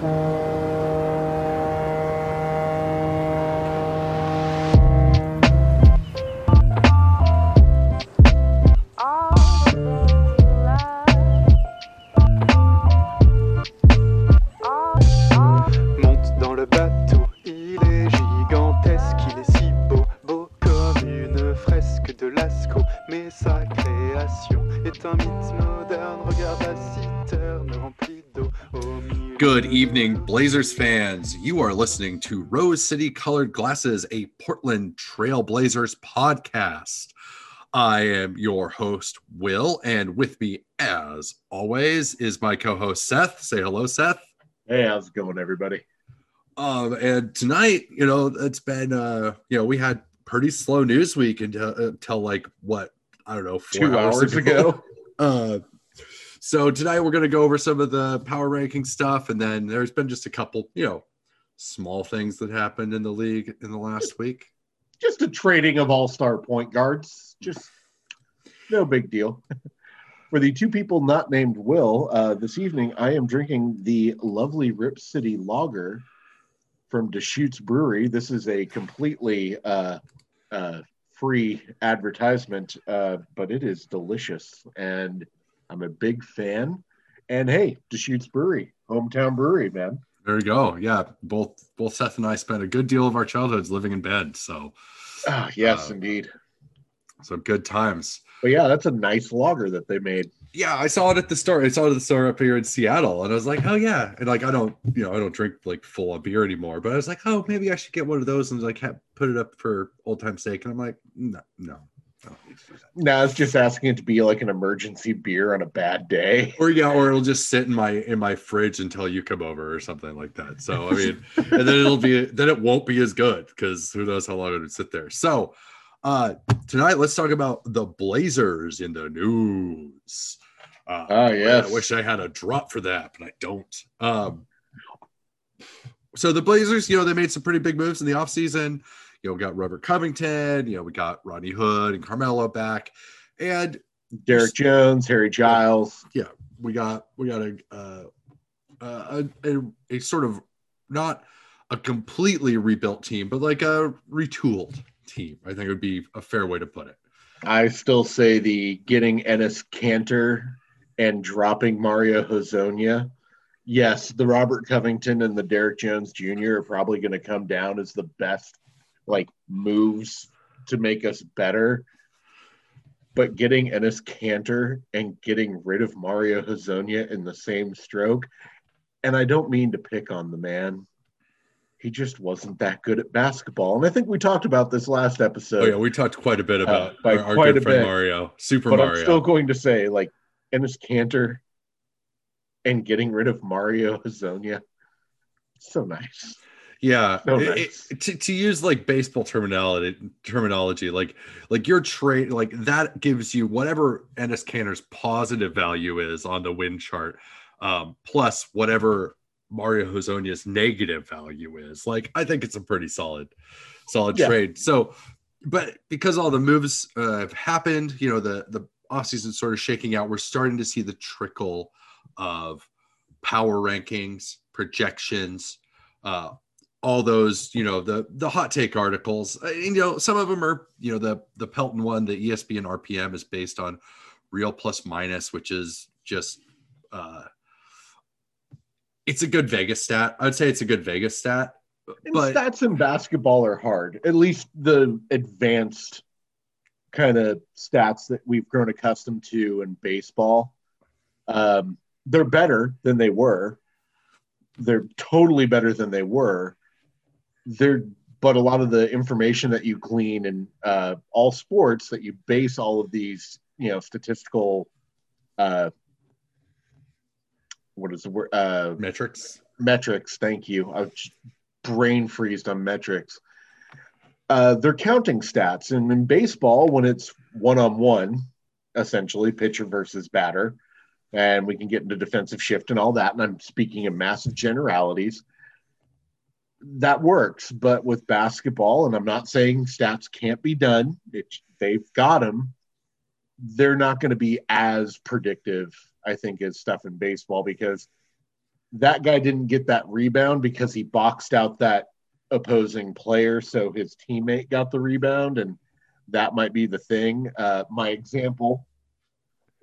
Monte evening, Blazers fans. You are listening to Rose City Colored Glasses, a Portland Trail Blazers podcast. I am your host, Will, and with me, as always, is my co host, Seth. Say hello, Seth. Hey, how's it going, everybody? Um, and tonight, you know, it's been, uh, you know, we had pretty slow news week until, until like what, I don't know, four Two hours ago. Uh, so tonight we're going to go over some of the power ranking stuff, and then there's been just a couple, you know, small things that happened in the league in the last week. Just a trading of all-star point guards. Just no big deal. For the two people not named Will, uh, this evening I am drinking the lovely Rip City Lager from Deschutes Brewery. This is a completely uh, uh, free advertisement, uh, but it is delicious, and I'm a big fan. And hey, Deschutes Brewery, hometown brewery, man. There you go. Yeah, both both Seth and I spent a good deal of our childhoods living in Bend, so Ah, yes, Uh, indeed. so good times. But yeah, that's a nice lager that they made. Yeah, I saw it at the store. I saw it at the store up here in Seattle, and I was like, "Oh yeah!" And like, I don't, you know, I don't drink like full on beer anymore. But I was like, "Oh, maybe I should get one of those and like put it up for old time's sake." And I'm like, "No, no, no." It's just asking it to be like an emergency beer on a bad day. Or yeah, or it'll just sit in my in my fridge until you come over or something like that. So I mean, and then it'll be then it won't be as good because who knows how long it would sit there. So uh tonight let's talk about the Blazers in the news. Uh, Ah, yes. I wish I had a drop for that, but I don't. Um so the Blazers, you know, they made some pretty big moves in the offseason. You know, we got Robert Covington, you know, we got Rodney Hood and Carmelo back. And Derrick Jones, Harry Giles. Yeah, we got we got a uh, a, a a sort of not a completely rebuilt team, but like a retooled team. I think would be a fair way to put it. I still say the getting Enes Kanter and dropping Mario Hezonja. Yes, the Robert Covington and the Derrick Jones Jr. are probably going to come down as the best like moves to make us better. But getting Enes Kanter and getting rid of Mario Hezonja in the same stroke, and I don't mean to pick on the man. He just wasn't that good at basketball. And I think we talked about this last episode Oh yeah, we talked quite a bit uh, about by our, our good a friend bit. Mario, Super but Mario. I'm still going to say, like, Enes Kanter and getting rid of Mario Hezonja. So nice. Yeah, So it- it- to, to use like baseball terminology, terminology, like like your trade, like that gives you whatever Enes Kanter's positive value is on the win chart, um, plus whatever Mario Hezonja's negative value is. Like I think it's a pretty solid, solid Yeah. trade. So, but because all the moves uh, have happened, you know, the the offseason sort of shaking out, we're starting to see the trickle of power rankings, projections, uh, all those, you know, the the hot take articles. Uh, you know, some of them are, you know, the the Pelton one, the ESPN RPM is based on real plus minus, which is just uh it's a good Vegas stat. I would say it's a good Vegas stat. And But stats in basketball are hard, at least the advanced kind of stats that we've grown accustomed to in baseball. Um, they're better than they were. They're totally better than they were. They're, but a lot of the information that you glean in uh, all sports that you base all of these, you know, statistical, uh, what is the word? Uh, metrics. metrics. Thank you. I was just brain freezed on metrics. Uh, they're counting stats, and in baseball, when it's one on one, essentially pitcher versus batter, and we can get into defensive shift and all that. And I'm speaking in massive generalities. That works, but with basketball, and I'm not saying stats can't be done. It, they've got them. They're not going to be as predictive, I think, as stuff in baseball because that guy didn't get that rebound because he boxed out that opposing player, so his teammate got the rebound, and that might be the thing. Uh, my example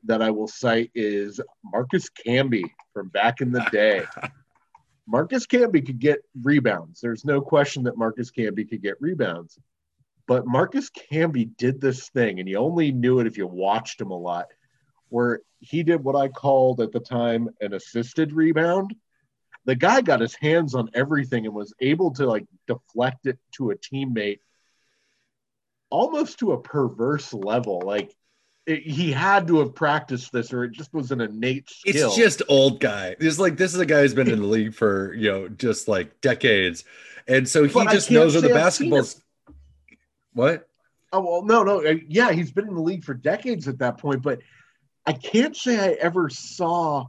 that I will cite is Marcus Camby from back in the day. Marcus Camby could get rebounds. There's no question that Marcus Camby could get rebounds. But Marcus Camby did this thing, and you only knew it if you watched him a lot, where he did what I called at the time an assisted rebound. The guy got his hands on everything and was able to like deflect it to a teammate almost to a perverse level. Like it, he had to have practiced this, or it just was an innate skill. It's just old guy. It's like this is a guy who's been in the league for you know just like decades, and so he But just knows where the basketballs. What? Oh well, no, no, uh, yeah, he's been in the league for decades at that point, but I can't say I ever saw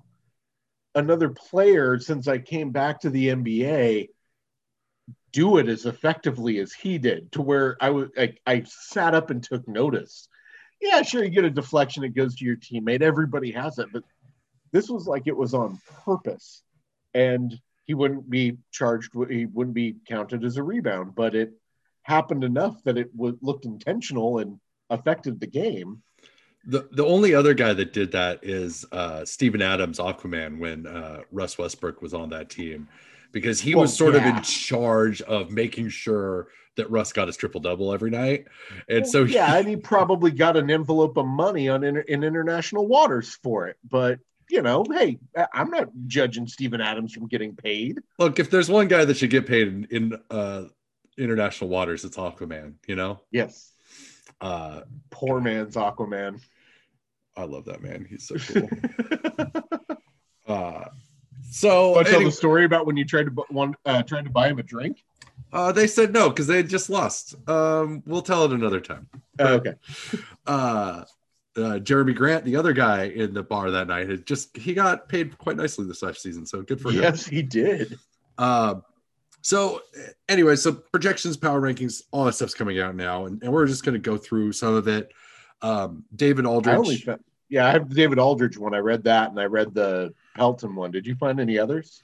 another player since I came back to the NBA do it as effectively as he did, to where I was I, I sat up and took notice. Yeah, sure, you get a deflection, it goes to your teammate. Everybody has it, but this was like it was on purpose, and he wouldn't be charged. He wouldn't be counted as a rebound, but it happened enough that it would looked intentional and affected the game. The the only other guy that did that is uh Steven Adams Aquaman when uh Russ Westbrook was on that team because he Well, was sort of in charge of making sure that Russ got his triple double every night. And so he- yeah, and he probably got an envelope of money on inter- in international waters for it. But you know, hey, I'm not judging Steven Adams from getting paid. look, if there's one guy that should get paid in, in uh international waters, it's Aquaman, you know? Yes, Uh poor man's Aquaman. I love that man. He's so cool. uh so to tell any- the story about when you tried to bu- one uh, tried to buy him a drink? uh, they said no because they had just lost. Um, we'll tell it another time. Oh, okay, uh, uh, Jerami Grant, the other guy in the bar that night, had just he got paid quite nicely this last season, so good for him. yes, he did. Uh, so anyway, so projections, power rankings, all that stuff's coming out now, and, and we're just going to go through some of it. Um, David I Aldridge. found, yeah, I have the David Aldridge one. I read that, and I read the Pelton one. Did you find any others?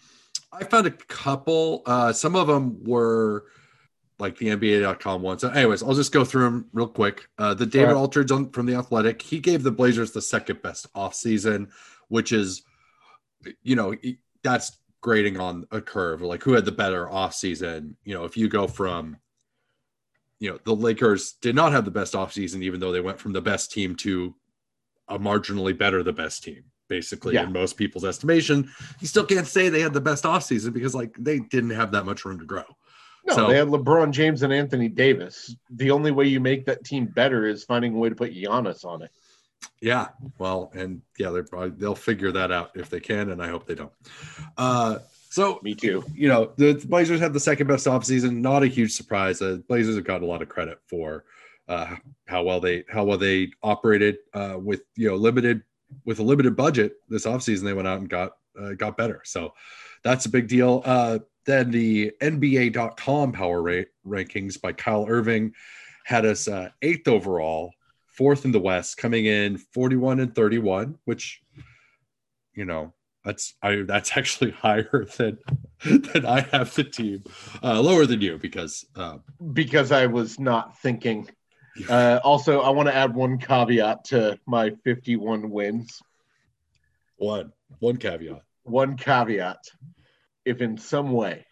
I found a couple. Uh, some of them were like the NBA.com ones. So, anyways, I'll just go through them real quick. Uh, the David. Aldridge on, from the Athletic, he gave the Blazers the second best offseason, which is, you know, that's grading on a curve. Like who had the better offseason? You know, if you go from, you know, the Lakers did not have the best offseason, even though they went from the best team to a marginally better the best team basically Yeah. in most people's estimation you still can't say they had the best offseason because like they didn't have that much room to grow No, So- they had LeBron James and Anthony Davis. The only way you make that team better is finding a way to put Giannis on it. yeah well and yeah they're probably they'll figure that out if they can and i hope they don't uh so Me too. you know the blazers had the second best offseason not a huge surprise the blazers have gotten a lot of credit for uh how well they how well they operated uh with you know limited with a limited budget this offseason they went out and got uh, got better so that's a big deal uh then the nba.com power rate rankings by kyle irving had us uh, eighth overall fourth in the west coming in 41 and 31 which you know that's I that's actually higher than than I have the team, uh, lower than you because uh, because I was not thinking. Uh, also, I want to add one caveat to my 51 wins. one one caveat. One caveat. If in some way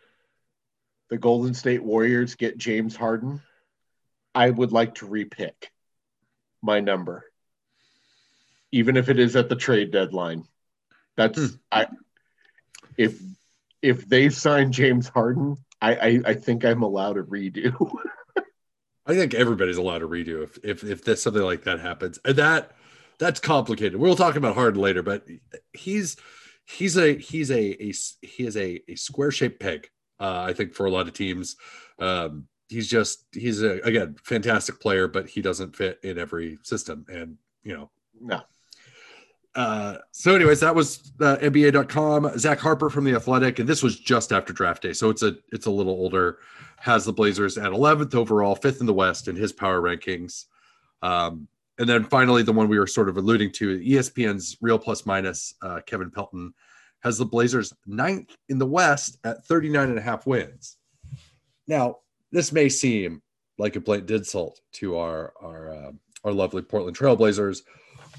the Golden State Warriors get James Harden, I would like to repick my number, even if it is at the trade deadline. That's Hmm. I. If if they sign James Harden, I, I I think I'm allowed to redo. I think everybody's allowed to redo if if if this, something like that happens. And that that's complicated. We'll talk about Harden later, but he's he's a he's a, a he is a, a square shaped peg. Uh, I think for a lot of teams, um, he's just he's a again fantastic player, but he doesn't fit in every system. And you know, no, uh, so anyways, that was uh, NBA.com. Zach Harper from the Athletic, and this was just after draft day, so it's a it's a little older. Has the Blazers at 11th overall, fifth in the West in his power rankings. Um, and then finally, the one we were sort of alluding to, ESPN's Real Plus Minus, uh, Kevin Pelton has the Blazers ninth in the West at 39 and a half wins. Now, this may seem like a blatant insult to our our uh, our lovely Portland Trailblazers,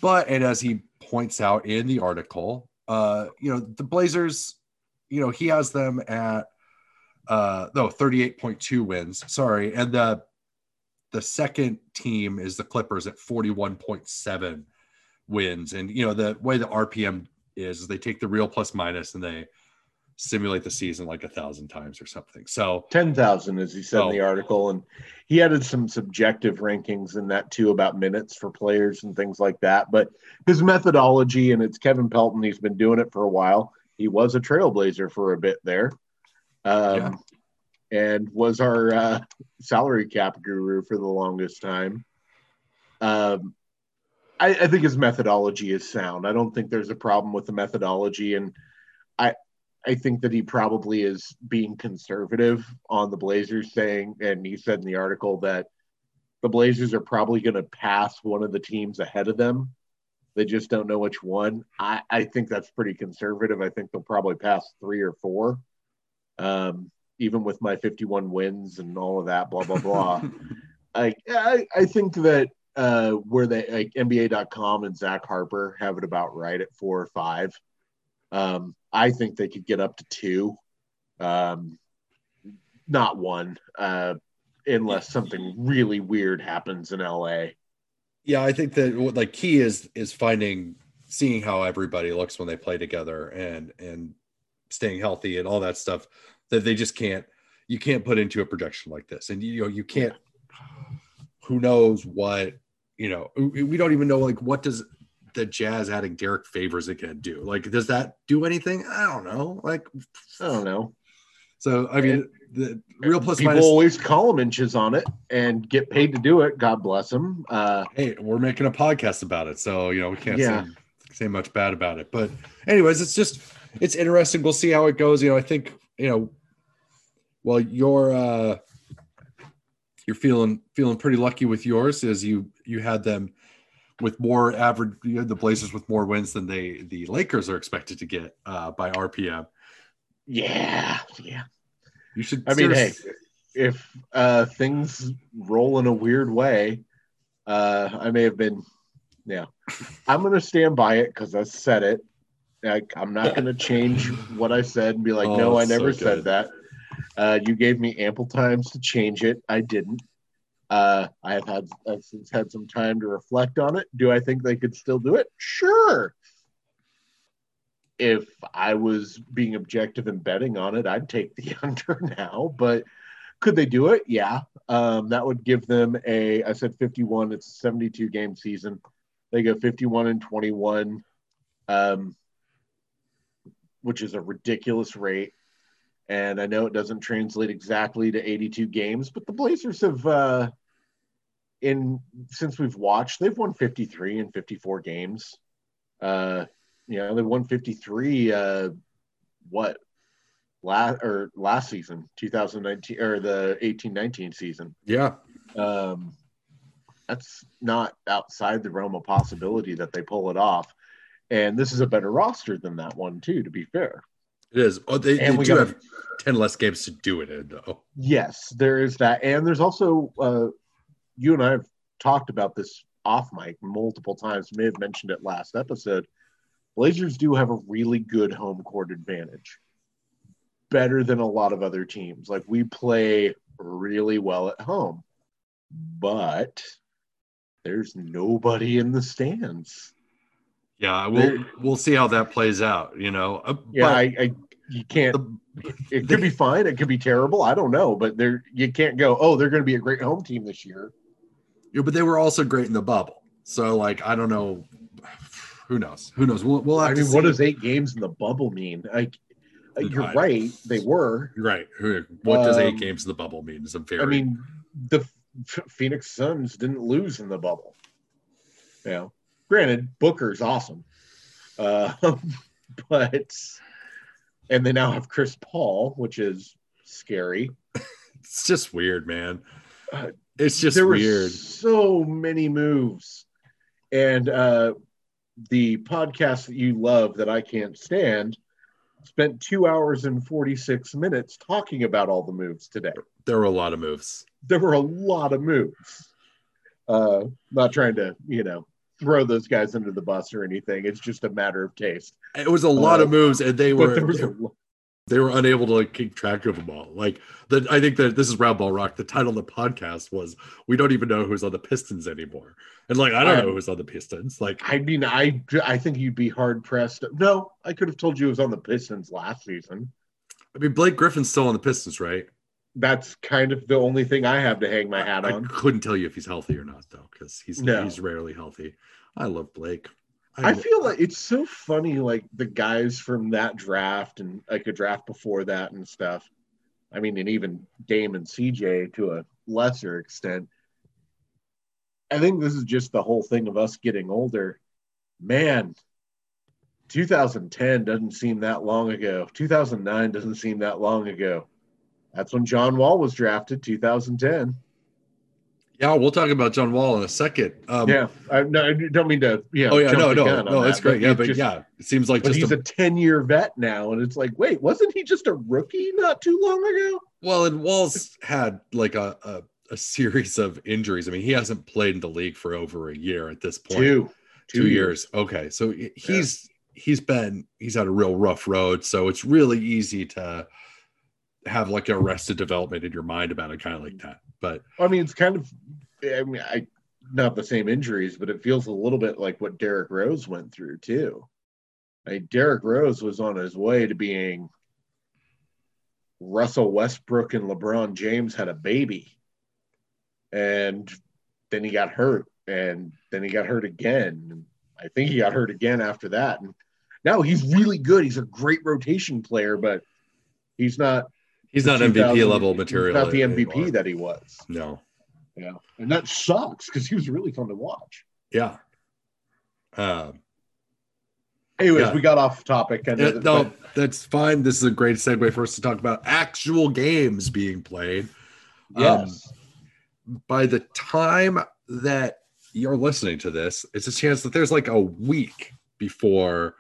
but and as he points out in the article, uh, you know the Blazers, you know he has them at uh no 38.2 wins. Sorry, and the the second team is the Clippers at 41.7 wins, and you know the way the RPM is, is they take the real plus minus and they simulate the season like a thousand times or something. So 10,000, as he said Oh. in the article. And he added some subjective rankings in that too about minutes for players and things like that. But his methodology, and it's Kevin Pelton, he's been doing it for a while. He was a trailblazer for a bit there. Um, And was our uh, salary cap guru for the longest time. Um, I, I think his methodology is sound. I don't think there's a problem with the methodology. And I, I think that he probably is being conservative on the Blazers, saying, and he said in the article that the Blazers are probably going to pass one of the teams ahead of them. They just don't know which one. I, I think that's pretty conservative. I think they'll probably pass three or four, um, even with my 51 wins and all of that, blah, blah, blah. I, I, I think that uh, where they like NBA.com and Zach Harper have it about right at four or five. Um, I think they could get up to two, um, not one, uh, unless something really weird happens in LA. yeah, I think that what like key is is finding seeing how everybody looks when they play together and and staying healthy and all that stuff that they just can't you can't put into a projection like this and you know you can't who knows what you know we don't even know like what does the jazz adding derrick favors again do like does that do anything i don't know like I don't know. so i mean the real plus People minus always call them inches on it and get paid to do it. God bless them. Uh, hey we're making a podcast about it so you know we can't Yeah. say, say much bad about it but anyways it's just it's interesting we'll see how it goes you know i think you know well you're uh you're feeling feeling pretty lucky with yours as you you had them with more average you had the blazers with more wins than they the lakers are expected to get uh by rpm yeah, yeah. you should I mean, hey, if uh, things roll in a weird way, uh, I may have been, yeah. I'm going to stand by it because I said it. Like, I'm not going to change what I said and be like, Oh, no, I never good. said that. Uh, you gave me ample times to change it. I didn't. Uh, I have had I've since had some time to reflect on it. Do I think they could still do it? Sure. If I was being objective and betting on it, I'd take the under now. But could they do it? Yeah. Um, that would give them a. I said 51. It's a 72 game season. They go 51 and 21, um, which is a ridiculous rate. And I know it doesn't translate exactly to 82 games, but the Blazers have, uh, in since we've watched, they've won 53 and 54 games. Uh, you know, they won 53. Uh, what last or last season, 2019 or the 18-19 season. yeah Um, that's not outside the realm of possibility that they pull it off. And this is a better roster than that one too. To be fair. it is oh they, And they we do got- have 10 less games to do it in though Yes, there is that, and there's also uh, you and I have talked about this off mic multiple times. May have mentioned it last episode. Blazers do have a really good home court advantage, better than a lot of other teams. Like we play really well at home, but there's nobody in the stands. Yeah we'll we'll see how that plays out you know Uh, Yeah, but I, I you can't. the- It could be fine. It could be terrible. I don't know, but there you can't go. Oh, they're going to be a great home team this year. Yeah, but they were also great in the bubble. So like I don't know, who knows? Who knows? We'll, we'll have I mean, what does eight games in the bubble mean? Like, uh, you're I- right, they were. right? What does eight Um, games in the bubble mean? Is a very I mean, the Phoenix Suns didn't lose in the bubble. Yeah, granted, Booker's awesome, uh, but and they now have Chris Paul, which is scary. it's just weird, man. Uh, It's just there weird. were so many moves, and uh, the podcast that you love that I can't stand, spent two hours and 46 minutes talking about all the moves today. There were a lot of moves. There were a lot of moves. Uh, not trying to, you know, throw those guys under the bus or anything. It's just a matter of taste. It was a lot Uh, of moves, and they were was a they were unable to like keep track of them all. Like the I think that this is Round Ball Rock. The title of the podcast was "We don't even know who's on the Pistons anymore," and like I don't Um, know who's on the Pistons. Like I mean, I I think you'd be hard pressed. No, I could have told you it was on the Pistons last season. I mean, Blake Griffin's still on the Pistons, right? That's kind of the only thing I have to hang my hat I on. couldn't tell you if he's healthy or not though, because he's No. he's rarely healthy. I love Blake. I feel like it's so funny, like the guys from that draft and like a draft before that and stuff. I mean, and even Dame and CJ to a lesser extent. I think this is just the whole thing of us getting older. Man, 2010 doesn't seem that long ago. 2009 doesn't seem that long ago. That's when John Wall was drafted, 2010. yeah, we'll talk about John Wall in a second. Um, yeah, I, no, I don't mean to. Yeah, Oh yeah, no, no, no, that's great. Yeah, but just- yeah, it seems like but just he's a, a 10 year vet now and it's like wait wasn't he just a rookie not too long ago well, and Wall's had like a, a a series of injuries. I mean, he hasn't played in the league for over a year at this point. two two years. Okay, so he- he's he's been he's had a real rough road. So it's really easy to have like arrested development in your mind about it, kind of like that. But i mean it's kind of i mean i not the same injuries but it feels a little bit like what derrick rose went through too I mean, derrick rose was on his way to being russell westbrook and lebron james had a baby and then he got hurt and then he got hurt again i think he got hurt again after that and now he's really good he's a great rotation player but he's not he's not MVP level material. not the mvp anymore. that he was no. yeah and that sucks because he was really fun to watch Yeah. Um, anyways Yeah. we got off topic I know yeah, that- no, but that's fine. This is a great segue for us to talk about actual games being played. Um, yes by the time that you're listening to this, it's a chance that there's like a week before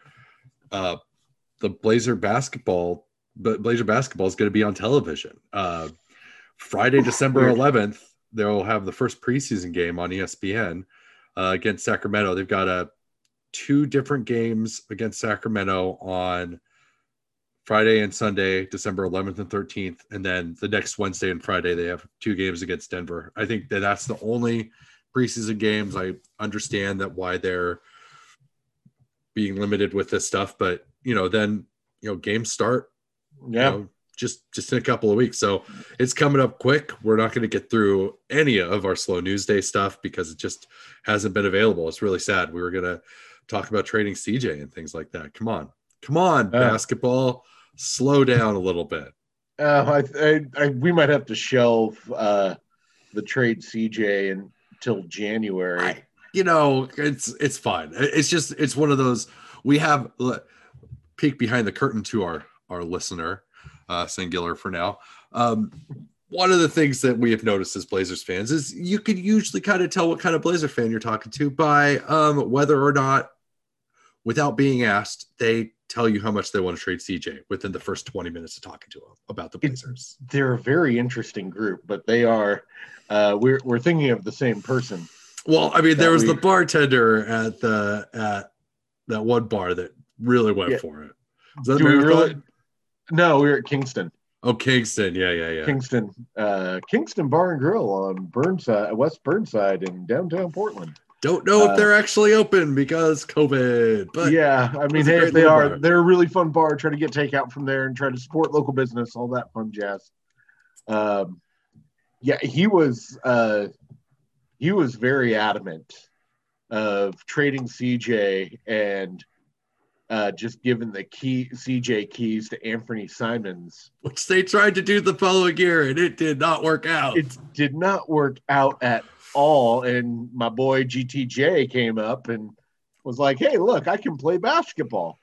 uh, the Blazer basketball, but Blazer basketball is going to be on television. Uh, Friday, December 11th, they'll have the first preseason game on ESPN uh, against Sacramento. They've got a two different games against Sacramento on Friday and Sunday, December 11th and 13th, and then the next Wednesday and Friday they have two games against Denver. I think that that's the only preseason games. I understand that why they're being limited with this stuff, but you know, then you know, games start you yeah know, just just in a couple of weeks. So it's coming up quick. We're not going to get through any of our slow news day stuff because it just hasn't been available. It's really sad. We were going to talk about trading CJ and things like that. Come on, come on, Yeah. basketball, slow down a little bit. uh, I, I, I we might have to shelve uh the trade cj until january I, you know, it's it's fine. It's just it's one of those we have peek behind the curtain to our our listener, uh, singular for now. Um, one of the things that we have noticed as Blazers fans is you can usually kind of tell what kind of Blazer fan you're talking to by um, whether or not, without being asked, they tell you how much they want to trade CJ within the first 20 minutes of talking to them about the It's- Blazers. they're a very interesting group but they are uh we're, we're thinking of the same person Well, I mean, there was the bartender at the at that one bar that really went Yeah. for it. Do we really- no we were at kingston Oh, Kingston. Yeah, yeah, yeah. kingston uh kingston bar and grill on burnside west burnside in downtown portland Don't know Uh, if they're actually open because COVID, but yeah, I mean, hey, if they are, bar. they're a really fun bar. Try to get takeout from there and try to support local business, all that fun jazz. Um, yeah, he was uh, he was very adamant of trading CJ and uh, just giving the key CJ keys to Anthony Simons. which they tried to do the following year and it did not work out. It did not work out at all, and my boy GTJ came up and was like, "Hey, look, I can play basketball."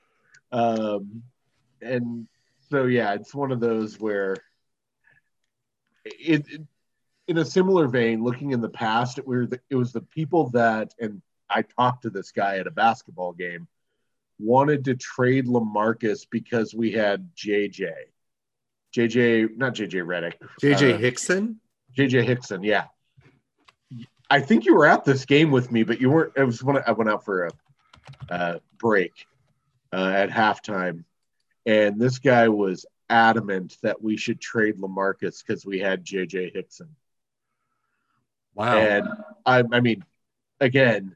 Um, and so yeah, it's one of those where it, it- in a similar vein, looking in the past, it were the, it was the people that and I talked to this guy at a basketball game wanted to trade Lamarcus because we had JJ. JJ, not JJ Redick. JJ uh, Hickson. JJ Hickson, yeah. I think you were at this game with me, but you weren't. It was when I went out for a uh, break uh, at halftime, and this guy was adamant that we should trade Lamarcus because we had JJ Hickson. Wow. And I, I mean, again,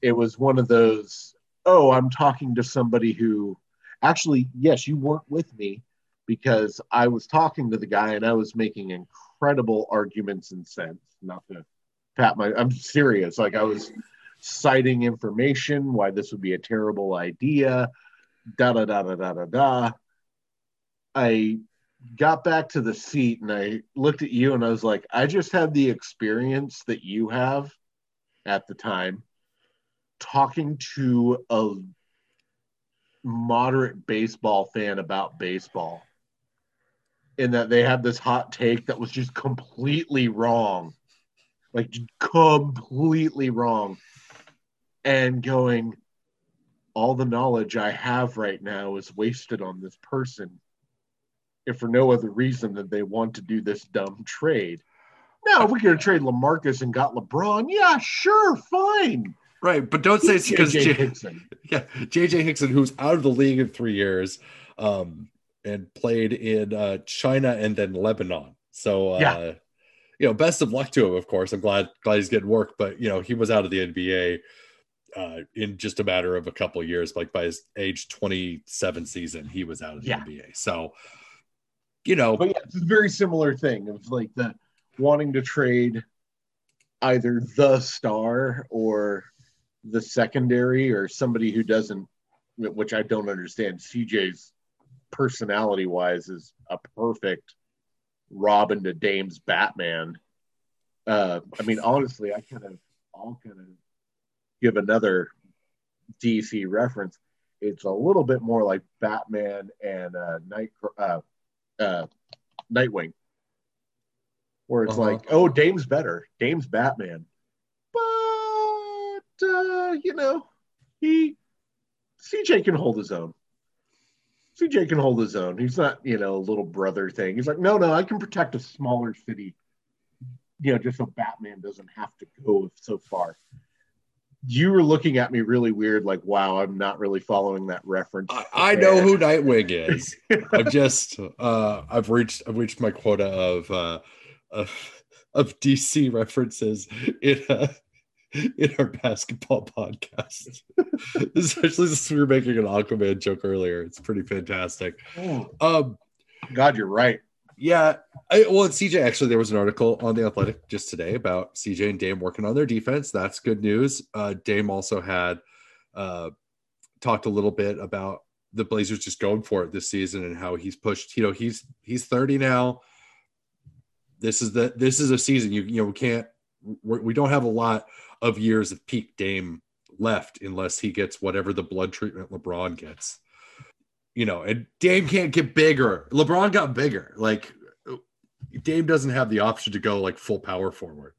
it was one of those. Oh, I'm talking to somebody who, actually, yes, you weren't with me because I was talking to the guy and I was making incredible arguments and sense. Not to pat my, I'm serious. Like I was citing information why this would be a terrible idea. Da da da da da da da. I got back to the seat and I looked at you and I was like, I just had the experience that you have at the time talking to a moderate baseball fan about baseball in that they had this hot take that was just completely wrong. Like completely wrong. And going all the knowledge i have right now is wasted on this person if for no other reason than they want to do this dumb trade. Now if we could have traded lamarcus and got lebron yeah sure fine Right, but don't say it's because JJ J- Hickson. yeah, JJ Hickson, who's out of the league in three years, um, and played in uh, China and then Lebanon. So uh, Yeah. you know, best of luck to him. Of course, I'm glad glad he's getting work, but you know, he was out of the NBA uh, in just a matter of a couple of years. Like by his age 27 season, he was out of the Yeah. NBA. So you know, But yeah, it's a very similar thing. of like the wanting to trade either the star or the secondary or somebody who doesn't, which I don't understand. CJ's personality wise is a perfect Robin to Dame's Batman. Uh, I mean, honestly, I kind of, I'll kind of give another DC reference. It's a little bit more like Batman and uh, Night, uh, uh, Nightwing, where it's Uh-huh. like, oh, Dame's better. Dame's Batman, uh, you know, he CJ can hold his own. CJ can hold his own. He's not, you know, a little brother thing. He's like, no, no, I can protect a smaller city, you know, just so Batman doesn't have to go so far. You were looking at me really weird, like, wow, I'm not really following that reference. I, I know who Nightwing is. I've just uh I've reached I've reached my quota of uh of, of DC references in uh, in our basketball podcast. Especially since we were making an Aquaman joke earlier. It's pretty fantastic. Oh, Um God, you're right. yeah, I, well, CJ actually there was an article on the Athletic just today about CJ and Dame working on their defense. That's good news. Uh Dame also had uh talked a little bit about the Blazers just going for it this season and how he's pushed, you know, he's he's 30 now. This is the this is a season you you know we can't we're, we don't have a lot of years of peak Dame left unless he gets whatever the blood treatment LeBron gets. You know, and Dame can't get bigger. LeBron got bigger. Like Dame doesn't have the option to go like full power forward.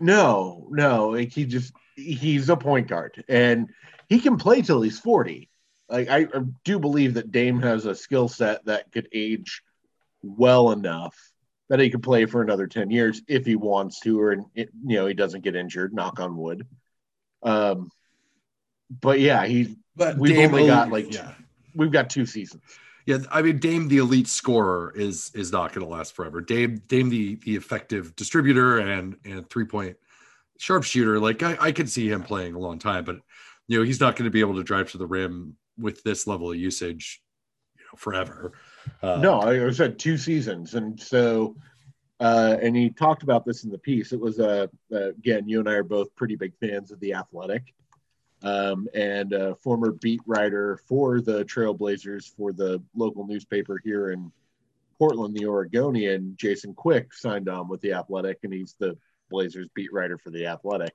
No, no, he just he's a point guard and he can play till he's 40. Like I do believe that Dame has a skill set that could age well enough that he could play for another 10 years if he wants to or you know he doesn't get injured, knock on wood. Um but yeah, he But We've only got, like, yeah. we've got two seasons. Yeah, I mean Dame the elite scorer is is not going to last forever. Dame Dame the the effective distributor and and three point sharpshooter. Like I, I could see him playing a long time, but you know he's not going to be able to drive to the rim with this level of usage, know, forever. Uh, No, I said two seasons, and so, uh, and he talked about this in the piece. It was uh, uh, again, you and I are both pretty big fans of the Athletic, um, and a former beat writer for the Trailblazers for the local newspaper here in Portland, the Oregonian, Jason Quick signed on with the Athletic, and he's the Blazers beat writer for the Athletic.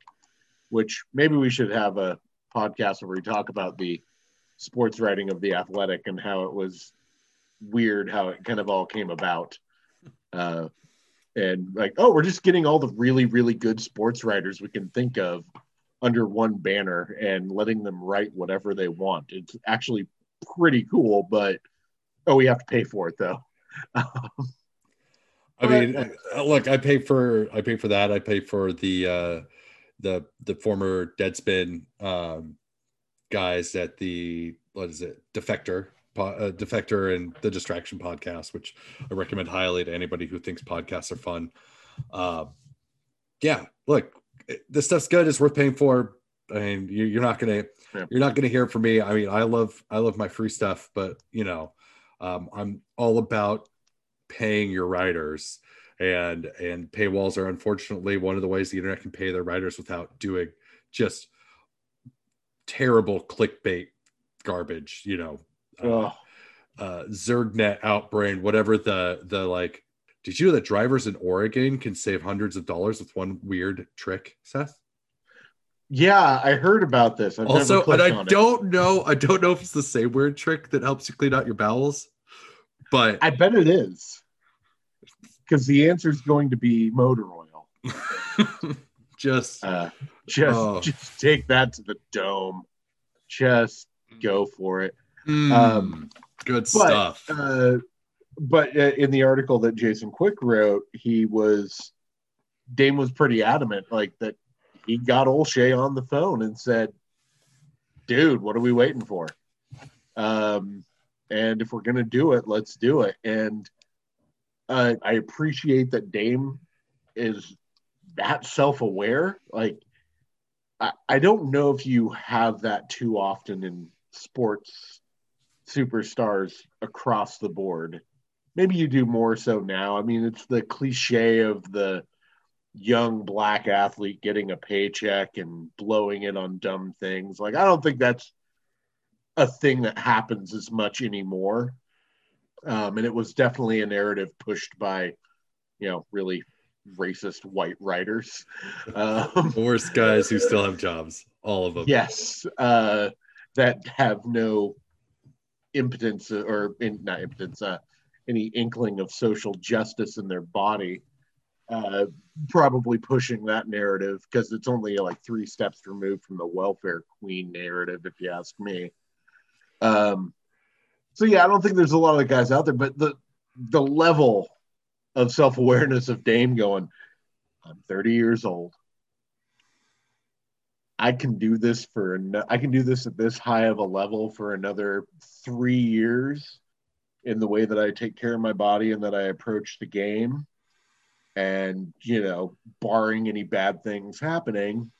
Which maybe we should have a podcast where we talk about the sports writing of the Athletic and how it was weird how it kind of all came about. Uh, and like, oh, we're just getting all the really, really good sports writers we can think of under one banner and letting them write whatever they want. It's actually pretty cool, but oh, we have to pay for it though. I mean, uh, look, I pay for I pay for that. I pay for the uh the the former Deadspin um guys at the what is it defector uh, defector and the distraction podcast which i recommend highly to anybody who thinks podcasts are fun uh, yeah look this stuff's good it's worth paying for I mean, you, are not gonna yeah. you're not gonna hear from me. I mean, I love I love my free stuff, but you know, um, I'm all about paying your writers, and and paywalls are unfortunately one of the ways the internet can pay their writers without doing just terrible clickbait garbage. You know, uh, uh, ZergNet outbrain, whatever the the like. Did you know that drivers in Oregon can save hundreds of dollars with one weird trick, Seth? Yeah, I heard about this. I've also, and I don't it. know, I don't know if it's the same weird trick that helps you clean out your bowels, but I bet it is because the answer is going to be motor oil. just, uh, just, oh. just take that to the dome. Just go for it. Mm, um, good but, stuff. Uh, but uh, in the article that Jason Quick wrote, he was Dame was pretty adamant, like that he got Olshey on the phone and said, "Dude, what are we waiting for? Um, and if we're gonna do it, let's do it." And uh, I appreciate that Dame is that self-aware. Like, I, I don't know if you have that too often in sports superstars across the board. Maybe you do more so now. I mean, it's the cliche of the young black athlete getting a paycheck and blowing it on dumb things. Like I don't think that's a thing that happens as much anymore. Um, and it was definitely a narrative pushed by, you know, really racist white writers. Um, the worst guys who still have jobs, all of them. Yes, uh, that have no impotence or in, not impotence, uh, any inkling of social justice in their body uh, probably pushing that narrative because it's only like three steps removed from the welfare queen narrative, if you ask me. Um, so yeah, I don't think there's a lot of guys out there, but the the level of self awareness of Dame going, I'm 30 years old. I can do this for I can do this at this high of a level for another three years in the way that I take care of my body and that I approach the game. And you know barring any bad things happening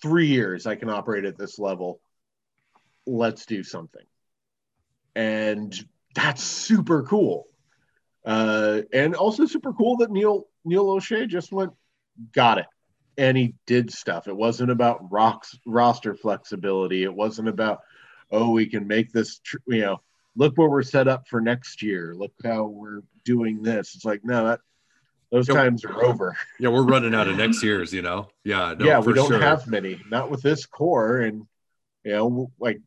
three years i can operate at this level. Let's do something. And that's super cool uh, and also super cool that neil neil olshey just went got it. And he did stuff. It wasn't about rocks roster flexibility. It wasn't about oh we can make this tr- you know look where we're set up for next year. Look how we're doing this. It's like no that those times are over. Yeah, we're running out of next year's, you know. Yeah, no, yeah, we don't sure. have many, not with this core, and you know, like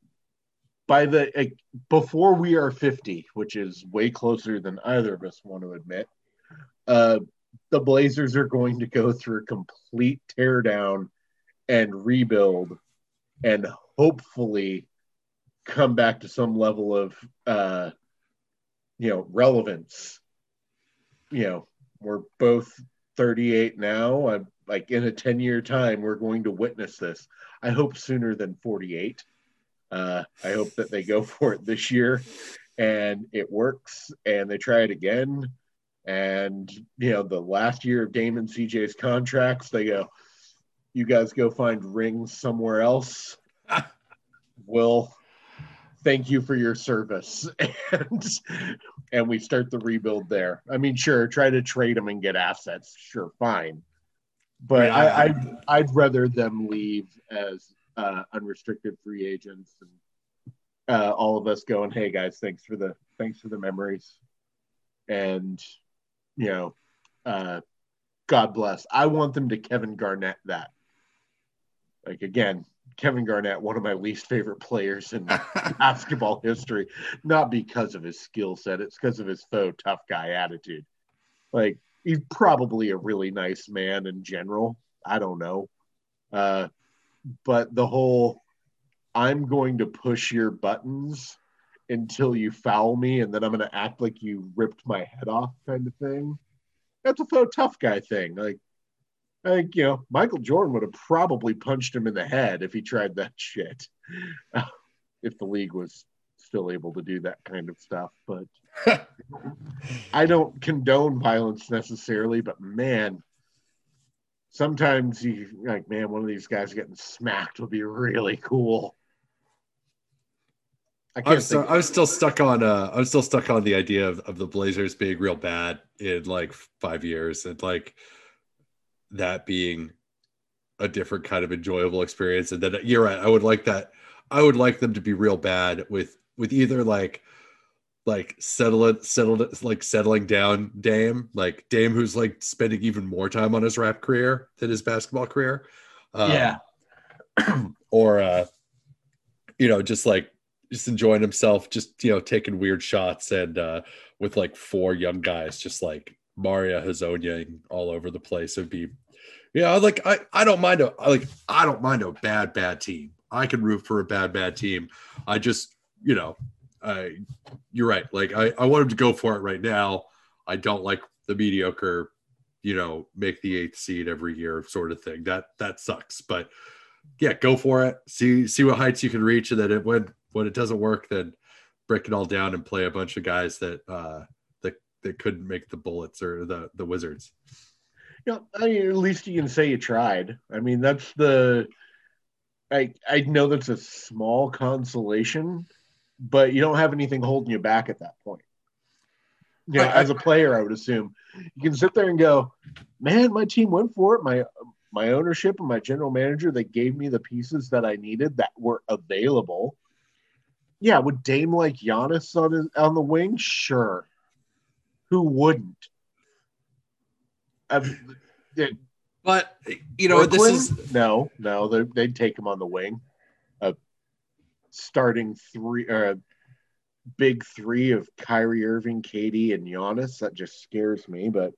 by the like, before we are fifty, which is way closer than either of us want to admit. Uh, the Blazers are going to go through a complete teardown and rebuild, and hopefully come back to some level of uh, you know relevance. You know, we're both 38 now. I'm like in a 10 year time, we're going to witness this. I hope sooner than 48. Uh, I hope that they go for it this year and it works and they try it again. And, you know, the last year of Damon CJ's contracts, they go, you guys go find rings somewhere else. we'll thank you for your service and and we start the rebuild there i mean sure try to trade them and get assets sure fine but yeah. I, I'd, I'd rather them leave as uh, unrestricted free agents and uh, all of us going hey guys thanks for the thanks for the memories and you know uh, god bless i want them to kevin garnett that like again Kevin Garnett, one of my least favorite players in basketball history, not because of his skill set, it's because of his faux tough guy attitude. Like he's probably a really nice man in general. I don't know. Uh, but the whole I'm going to push your buttons until you foul me, and then I'm going to act like you ripped my head off, kind of thing. That's a faux tough guy thing. Like, I think you know, Michael Jordan would have probably punched him in the head if he tried that shit. if the league was still able to do that kind of stuff, but I don't condone violence necessarily. But man, sometimes you like, man, one of these guys getting smacked would be really cool. I can't. I'm, still, I'm still stuck on. Uh, I'm still stuck on the idea of, of the Blazers being real bad in like five years, and like that being a different kind of enjoyable experience. And then you're right. I would like that. I would like them to be real bad with with either like like settle it settled it like settling down Dame, like Dame who's like spending even more time on his rap career than his basketball career. Um, yeah. or uh you know, just like just enjoying himself, just you know, taking weird shots and uh with like four young guys just like Mario Hezonja all over the place. It'd be yeah, like I, I don't mind a like I don't mind a bad bad team. I can root for a bad bad team. I just you know, I you're right. Like I I want him to go for it right now. I don't like the mediocre, you know, make the eighth seed every year sort of thing. That that sucks. But yeah, go for it. See see what heights you can reach, and then it, when when it doesn't work, then break it all down and play a bunch of guys that uh that that couldn't make the bullets or the the wizards. Yeah, I mean, at least you can say you tried. I mean, that's the. I I know that's a small consolation, but you don't have anything holding you back at that point. Yeah, you know, as a player, I would assume you can sit there and go, "Man, my team went for it. My my ownership and my general manager they gave me the pieces that I needed that were available." Yeah, would Dame like Giannis on his, on the wing? Sure. Who wouldn't? but you know, Brooklyn? this is no, no. They'd take him on the wing. Starting three, uh, big three of Kyrie Irving, KD, and Giannis. That just scares me. But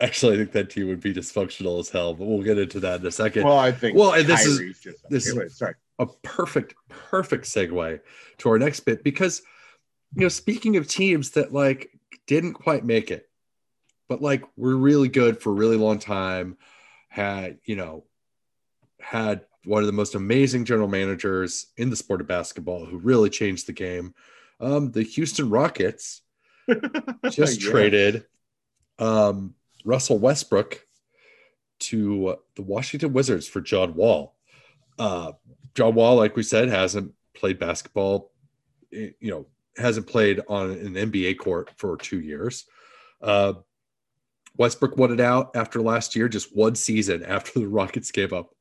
actually, I think that team would be dysfunctional as hell. But we'll get into that in a second. Well, I think. Well, and this Kyrie's is just, this is sorry. a perfect, perfect segue to our next bit because you know, speaking of teams that like didn't quite make it but like we're really good for a really long time. Had you know, had one of the most amazing general managers in the sport of basketball who really changed the game. Um, the Houston Rockets just yeah. traded um, Russell Westbrook to the Washington Wizards for John Wall. Uh, John Wall, like we said, hasn't played basketball, you know, hasn't played on an NBA court for two years. Uh, Westbrook won it out after last year, just one season after the Rockets gave up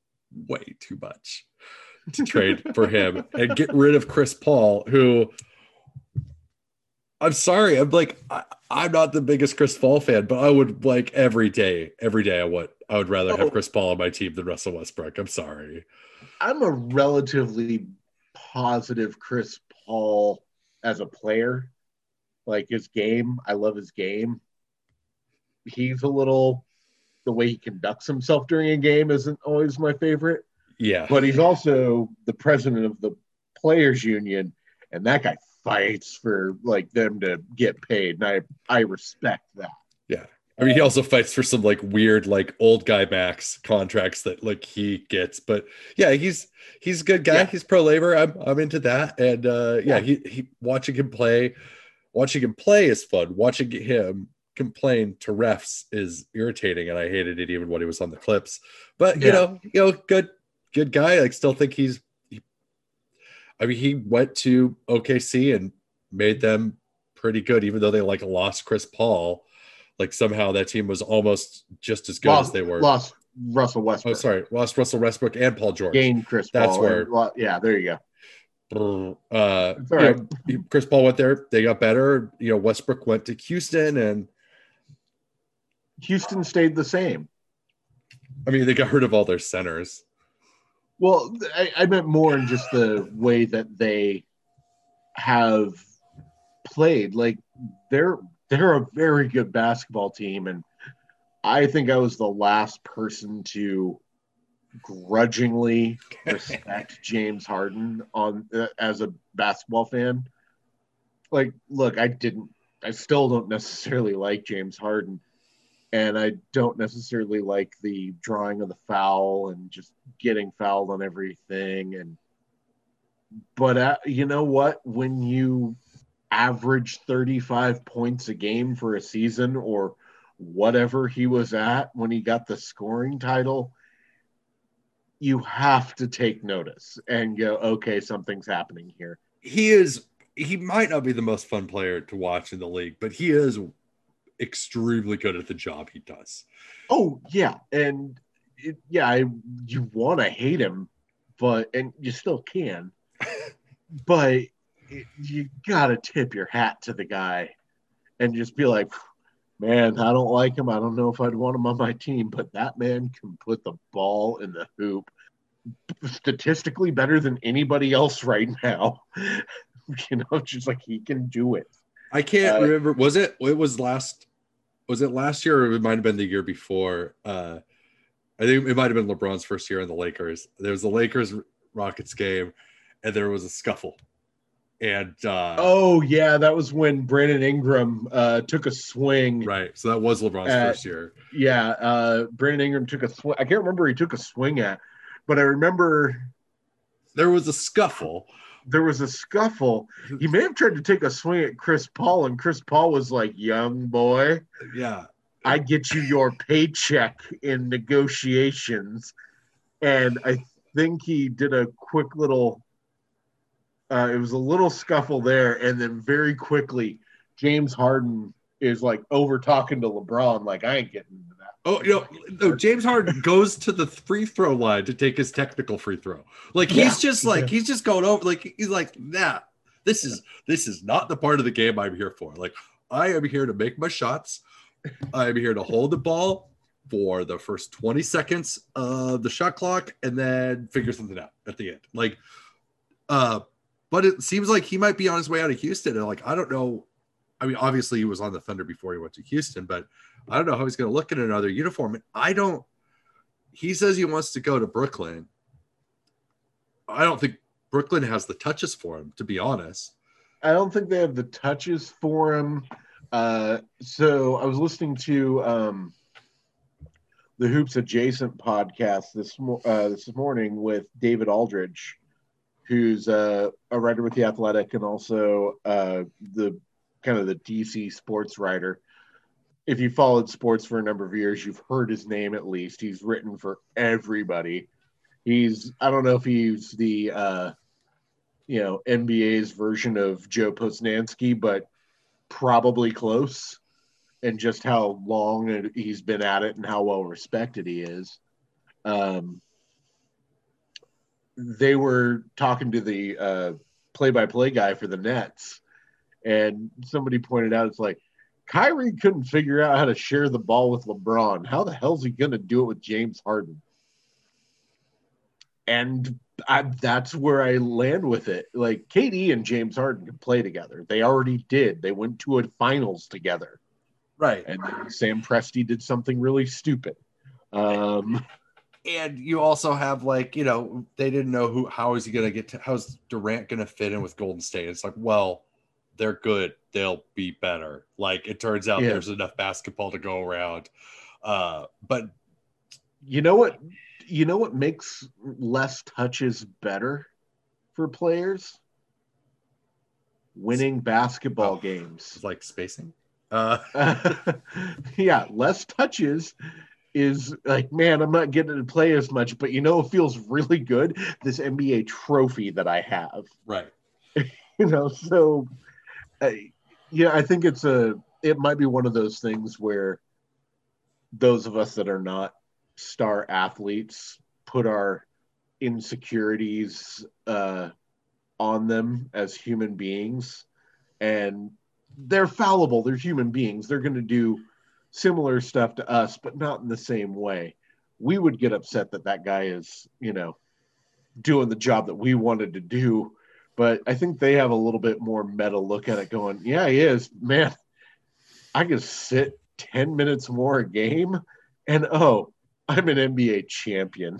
way too much to trade for him and get rid of Chris Paul, who I'm sorry, I'm like I, am not the biggest Chris Paul fan, but I would like every day, every day I would I would rather have oh. Chris Paul on my team than Russell Westbrook. I'm sorry. I'm a relatively positive Chris Paul as a player. Like his game, I love his game he's a little the way he conducts himself during a game isn't always my favorite. Yeah. But he's also the president of the players union and that guy fights for like them to get paid and I I respect that. Yeah. I mean, he also fights for some like weird, like old guy max contracts that like he gets. But yeah, he's he's a good guy. Yeah. He's pro labor. I'm I'm into that. And uh yeah, yeah, he he watching him play, watching him play is fun. Watching him complain to refs is irritating, and I hated it even when he was on the clips. But you yeah. know, you know, good good guy. I still think he's. He, I mean, he went to OKC and made them pretty good, even though they like lost Chris Paul. Like somehow that team was almost just as good lost, as they were. Lost Russell Westbrook. Oh, sorry, lost Russell Westbrook and Paul George. Gained Chris. That's Paul where. And, yeah, there you go. Uh, you know, Chris Paul went there. They got better. You know, Westbrook went to Houston, and Houston stayed the same. I mean, they got rid of all their centers. Well, I, I meant more in just the way that they have played. Like they're they're a very good basketball team, and I think I was the last person to grudgingly respect James Harden on uh, as a basketball fan. Like, look, I didn't, I still don't necessarily like James Harden, and I don't necessarily like the drawing of the foul and just getting fouled on everything. And, but uh, you know what? When you average 35 points a game for a season or whatever he was at when he got the scoring title, you have to take notice and go, okay, something's happening here. He is he might not be the most fun player to watch in the league, but he is extremely good at the job he does. Oh yeah, and it, yeah, I, you want to hate him, but and you still can, but it, you gotta tip your hat to the guy, and just be like, man, I don't like him. I don't know if I'd want him on my team, but that man can put the ball in the hoop statistically better than anybody else right now. you know, just like he can do it. I can't Uh, remember. Was it? It was last. Was it last year, or it might have been the year before? Uh, I think it might have been LeBron's first year in the Lakers. There was the Lakers Rockets game, and there was a scuffle, and uh, Oh yeah, that was when Brandon Ingram uh, took a swing. right. So that was LeBron's Uh, first year. Yeah, uh, Brandon Ingram took a swing. I can't remember he took a swing at, but I remember There was a scuffle. There was a scuffle. He may have tried to take a swing at Chris Paul, and Chris Paul was like, "Young boy, Yeah, I get you your paycheck in negotiations." And I think he did a quick little. Uh, it was a little scuffle there, and then very quickly, James Harden is like over talking to LeBron, like, "I ain't getting into that." Oh, you know, no, James Harden goes to the free throw line to take his technical free throw. Like he's Yeah. just like Yeah. he's just going over. Like he's like, nah, this is this is not the part of the game I'm here for. Like I am here to make my shots. I am here to hold the ball for the first 20 seconds of the shot clock and then figure something out at the end. Like, uh, but it seems like he might be on his way out of Houston. And like, I don't know. I mean, obviously he was on the Thunder before he went to Houston, but I don't know how he's going to look in another uniform. And I don't. He says he wants to go to Brooklyn. I don't think Brooklyn has the touches for him, to be honest. I don't think they have the touches for him. Uh, so I was listening to um, the Hoops Adjacent podcast this uh, this morning with David Aldridge, who's uh, a writer with the Athletic and also uh, the kind of the DC sports writer. If you followed sports for a number of years, you've heard his name at least. He's written for everybody. He's I don't know if he's the uh, you know NBA's version of Joe Posnanski, but probably close. And just how long he's been at it and how well respected he is. Um, they were talking to the uh, play-by-play guy for the Nets, and somebody pointed out it's like Kyrie couldn't figure out how to share the ball with LeBron. How the hell's he going to do it with James Harden? And I, that's where I land with it. Like KD and James Harden can play together. They already did. They went to a finals together. Right. And Sam Presti did something really stupid. Um, and you also have like you know they didn't know who how is he going to get to how's Durant going to fit in with Golden State. It's like well they're good they'll be better. Like it turns out Yeah. there's enough basketball to go around. Uh, but you know what? You know what makes less touches better for players? Winning basketball Oh. games. like spacing. Uh, yeah, less touches is like, man, I'm not getting to play as much, but you know, it feels really good. This NBA trophy that I have, right. you know, so yeah, I think it's a, it might be one of those things where those of us that are not star athletes put our insecurities uh, on them as human beings and they're fallible. They're human beings. They're going to do similar stuff to us but not in the same way. We would get upset that that guy is you know doing the job that we wanted to do but i think they have a little bit more meta look at it going yeah he is. Man i could sit 10 minutes more a game and oh i'm an nba champion.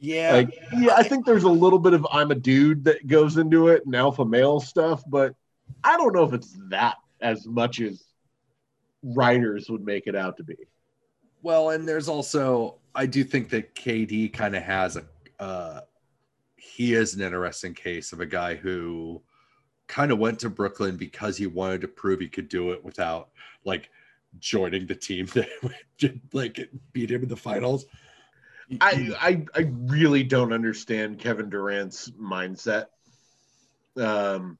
Yeah, Like, yeah, I think there's a little bit of I'm a dude that goes into it and alpha male stuff, but I don't know if it's that as much as writers would make it out to be. Well, and there's also I do think that KD kind of has a uh he is an interesting case of a guy who kind of went to Brooklyn because he wanted to prove he could do it without like joining the team that would, like beat him in the finals. I, I I really don't understand Kevin Durant's mindset um,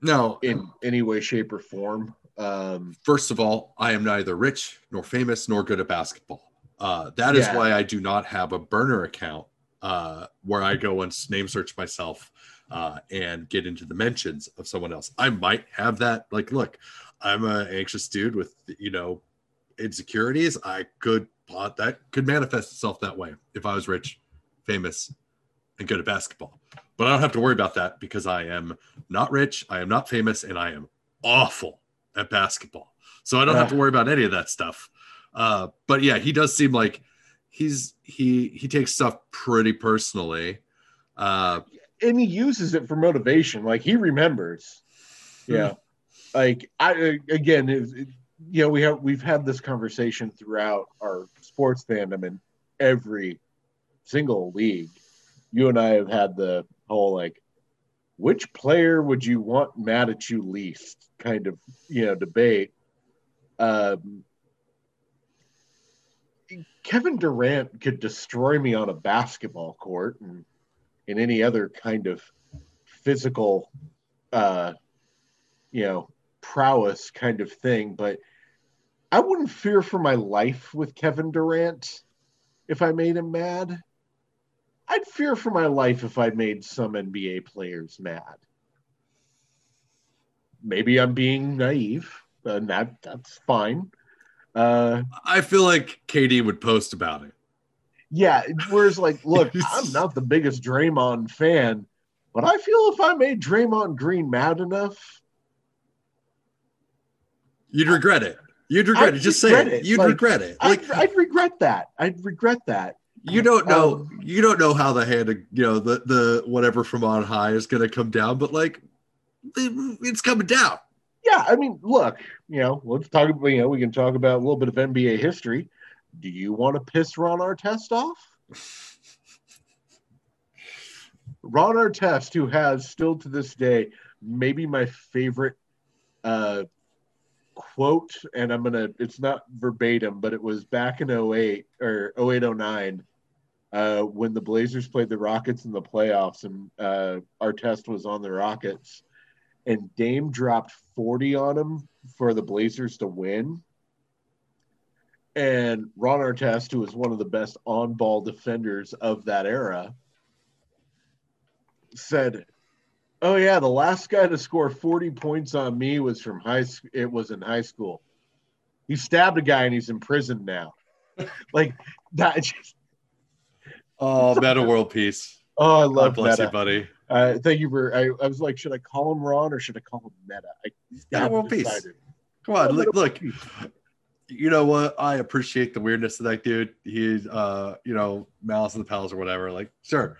no, in any way, shape, or form. Um, first of all, I am neither rich nor famous nor good at basketball. Uh, that is Yeah. why I do not have a burner account uh, where I go and name search myself uh, and get into the mentions of someone else. I might have that. Like, look, I'm an anxious dude with you know insecurities. I could plot that could manifest itself that way if I was rich, famous, and good at basketball. But I don't have to worry about that because I am not rich, I am not famous, and I am awful at basketball. So I don't have to worry about any of that stuff. Uh, but yeah, he does seem like he's he he takes stuff pretty personally. Uh, and he uses it for motivation. Like he remembers. Yeah. Like I again, it, it- you know, we have we've had this conversation throughout our sports fandom in every single league. You and I have had the whole like, which player would you want mad at you least kind of you know debate. Um, Kevin Durant could destroy me on a basketball court and in any other kind of physical uh you know prowess kind of thing but i wouldn't fear for my life with kevin durant if i made him mad. I'd fear for my life if i made some nba players mad. Maybe i'm being naive and that that's fine uh I feel like KD would post about it. yeah, whereas like, look, I'm not the biggest Draymond fan, but I feel if I made Draymond Green mad enough, You'd regret it. You'd regret I'd it. Just say it. it. You'd Like, regret it. Like I'd, I'd regret that. I'd regret that. you don't know. Um, you don't know how the hand of you know the the whatever from on high is going to come down, but like it- it's coming down. Yeah, I mean, look, you know, let's talk. about You know, we can talk about a little bit of NBA history. Do you want to piss Ron Artest off? Ron Artest, who has still to this day maybe my favorite uh, quote, and I'm gonna. It's not verbatim, but it was back in 08 or 08 09 uh, when the Blazers played the Rockets in the playoffs, and uh, Artest was on the Rockets, and Dame dropped 40 on him for the Blazers to win. And Ron Artest, who was one of the best on-ball defenders of that era, said, "Oh yeah, the last guy to score 40 points on me was from high school. It was in high school. He stabbed a guy and he's in prison now. like that. Just, Oh, Metta World Peace. oh, I God love bless Metta. you, buddy. Uh, thank you for. I, I was like, should I call him Ron or should I call him Metta? I haven't world peace. Come on, Oh, look, look. You know what? I appreciate the weirdness of that dude. He's, uh, you know, Malice in the Palace or whatever. Like, sure,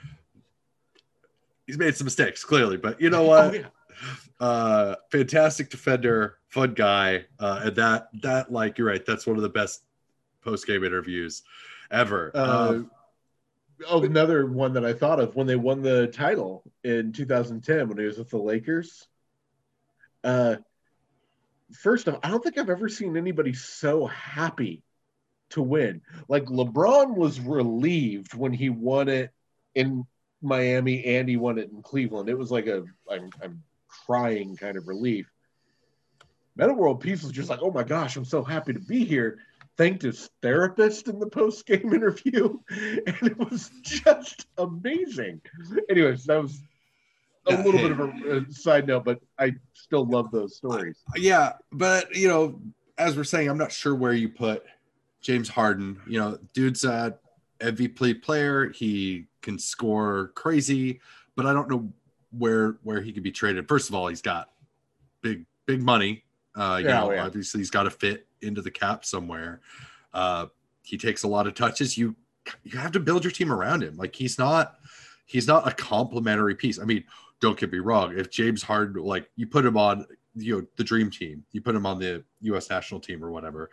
he's made some mistakes clearly, but you know what? Oh, yeah. uh fantastic defender fun guy uh and that that like you're right that's one of the best post-game interviews ever Uh, Um, oh, another one that I thought of when they won the title in 2010 when he was with the Lakers. Uh, first off, I don't think I've ever seen anybody so happy to win. Like LeBron was relieved when he won it in Miami and he won it in Cleveland. It was like a I'm, I'm crying kind of relief. Metta World Peace was just like, oh my gosh, I'm so happy to be here thanked his therapist in the post game interview, and it was just amazing. Anyways, that was a little hey. bit of a, a side note, but I still love those stories. yeah but you know as we're saying i'm not sure where you put james harden you know dude's a mvp player he can score crazy but i don't know where where he could be traded first of all he's got big big money uh you Yeah, know yeah. obviously he's got to fit into the cap somewhere uh he takes a lot of touches you you have to build your team around him. Like he's not he's not a complementary piece. I mean, don't get me wrong. If James Harden, like you put him on, you know, the dream team, you put him on the U.S. national team or whatever,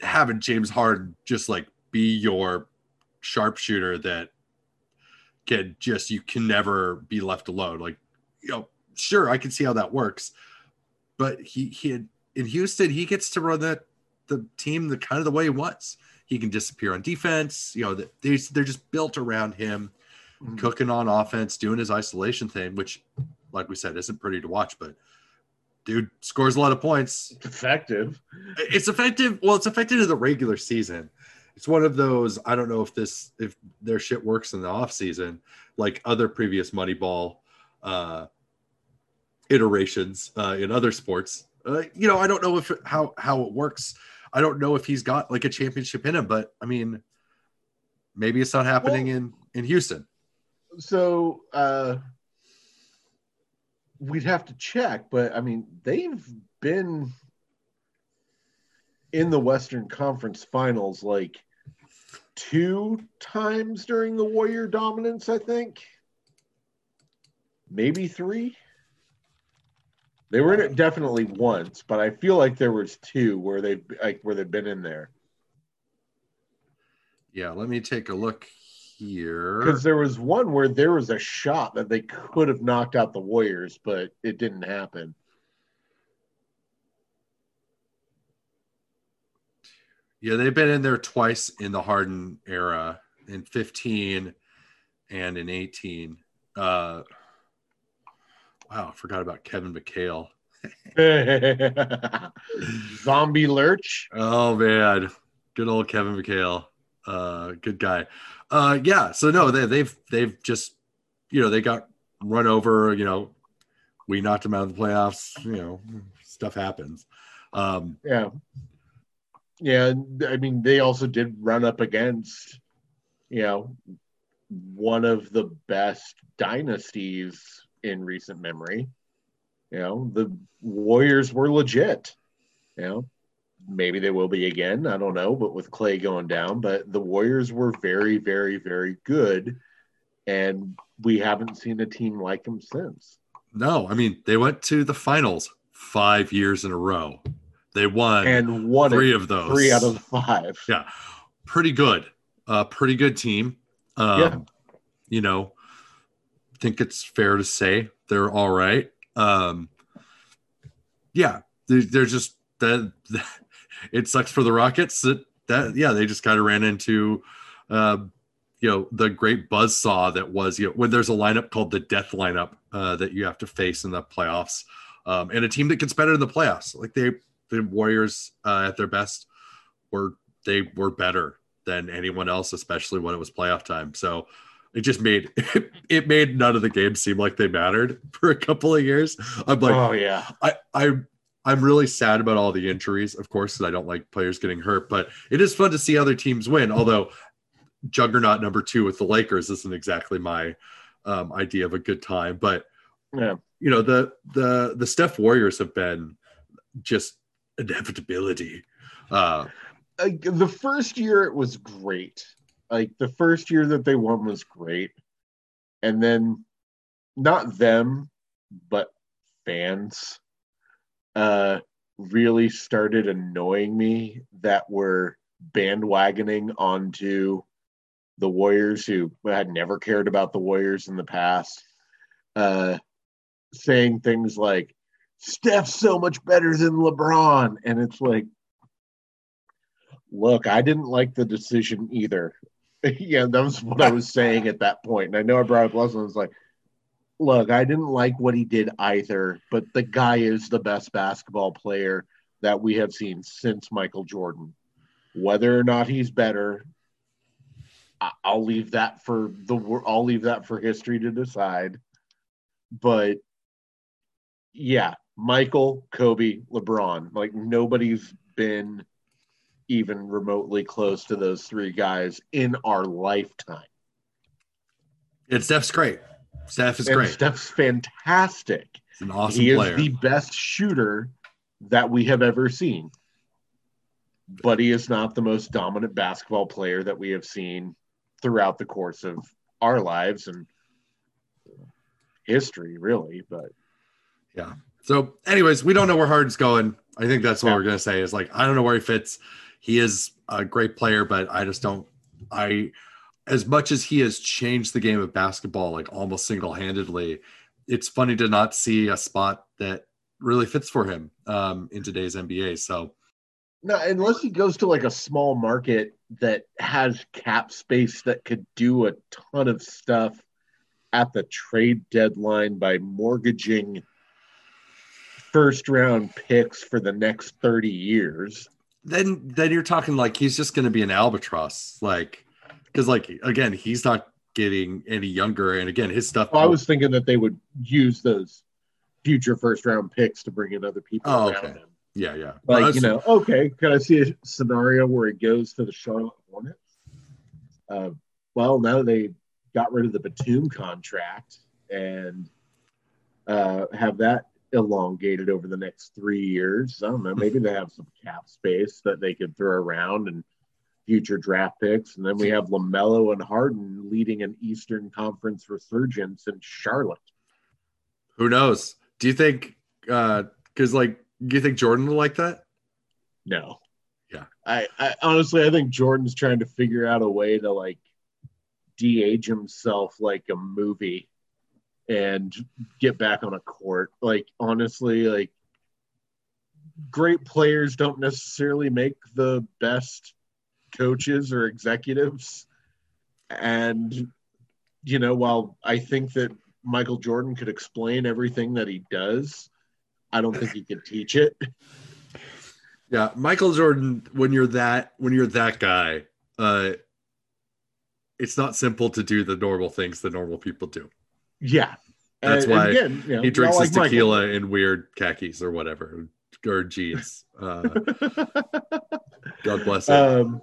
having James Harden just like be your sharpshooter that can just you can never be left alone. Like, you know, sure, I can see how that works, but he he had, in Houston, he gets to run that the team the kind of the way he wants. He can disappear on defense. You know, they they're just built around him, mm-hmm. cooking on offense, doing his isolation thing, which, like we said, isn't pretty to watch, but dude scores a lot of points. It's effective. It's effective. Well, it's effective in the regular season. It's one of those. I don't know if this if their shit works in the off season, like other previous Moneyball uh, iterations uh, in other sports. Uh, you know, I don't know if how how it works I don't know if he's got like a championship in him, but I mean, maybe it's not happening well, in in Houston. So uh, we'd have to check, but I mean, they've been in the Western Conference Finals like two times during the Warrior dominance, I think. Maybe three. They were in it definitely once, but I feel like there was two where they like where they've been in there. Yeah, let me take a look here. Because there was one where there was a shot that they could have knocked out the Warriors, but it didn't happen. Yeah, they've been in there twice in the Harden era in 15 and in 18. Uh, Wow, I forgot about Kevin McHale. Zombie Lurch. Oh man, good old Kevin McHale. Uh, good guy. Uh, yeah. So no, they, they've they've just you know they got run over. You know, we knocked them out of the playoffs. You know, stuff happens. Um, yeah. Yeah, I mean, they also did run up against, you know, one of the best dynasties in recent memory. You know, the Warriors were legit. You know, maybe they will be again. I don't know, but with Clay going down, but the Warriors were very, very, very good. And we haven't seen a team like them since. No, I mean, they went to the finals five years in a row. They won and won three of those. Three out of five. Yeah. Pretty good. Uh, pretty good team. Um, yeah. You know, think it's fair to say they're all right. Um, yeah, they're, they're just that. It sucks for the Rockets that that yeah they just kind of ran into. Uh, you know the great buzz saw that was you know when there's a lineup called the death lineup uh, that you have to face in the playoffs um, and a team that gets better in the playoffs like they the warriors uh, at their best were they were better than anyone else especially when it was playoff time so it just made it, it, made none of the games seem like they mattered for a couple of years. I'm like, oh yeah, I I I'm really sad about all the injuries, of course, because I don't like players getting hurt. But it is fun to see other teams win. Although juggernaut number two with the Lakers isn't exactly my um, idea of a good time. But yeah, you know the the the Steph Warriors have been just inevitability. Uh, uh, the first year it was great like the first year that they won was great. And then not them, but fans uh really started annoying me that were bandwagoning onto the Warriors who had never cared about the Warriors in the past, uh, saying things like, Steph's so much better than LeBron. And it's like, look, I didn't like the decision either. yeah, that was what I was saying at that point. And I know I brought up Leslie. I was like, look, I didn't like what he did either, but the guy is the best basketball player that we have seen since Michael Jordan. Whether or not he's better, I'll leave that for the I'll leave that for history to decide. But yeah, Michael, Kobe, LeBron, like nobody's been even remotely close to those three guys in our lifetime. And Steph's great. Steph is and great. Steph's fantastic. He's an awesome he player. is the best shooter that we have ever seen. But he is not the most dominant basketball player that we have seen throughout the course of our lives and history, really. But yeah. So, anyways, we don't know where Harden's going. I think that's what Yeah. we're gonna say. Is like I don't know where he fits. He is a great player, but I just don't. I, as much as he has changed the game of basketball, like almost single handedly, it's funny to not see a spot that really fits for him um, in today's NBA. So, no, unless he goes to like a small market that has cap space that could do a ton of stuff at the trade deadline by mortgaging first round picks for the next 30 years. Then then you're talking like he's just going to be an albatross, like because like again he's not getting any younger, and again his stuff. Well, I was thinking that they would use those future first round picks to bring in other people Oh, around okay. him. yeah, yeah. Like, Well, you know, okay, can I see a scenario where it goes to the Charlotte Hornets? Uh, well, now they got rid of the Batum contract and uh, have that elongated over the next three years. I don't know. Maybe they have some cap space that they could throw around and future draft picks. And then we have LaMelo and Harden leading an Eastern Conference resurgence in Charlotte. Who knows? Do you think? Uh, because like, do you think Jordan will like that? No. Yeah. I, I honestly I think Jordan's trying to figure out a way to like de-age himself like a movie and get back on a court. Like honestly, like great players don't necessarily make the best coaches or executives. And you know, while I think that Michael Jordan could explain everything that he does, I don't think he could teach it. Yeah, Michael Jordan. When you're that, when you're that guy, uh, it's not simple to do the normal things that normal people do. Yeah. That's And- why and again, you know, He drinks his like tequila in weird khakis or whatever, or jeans. Uh, God bless him. um,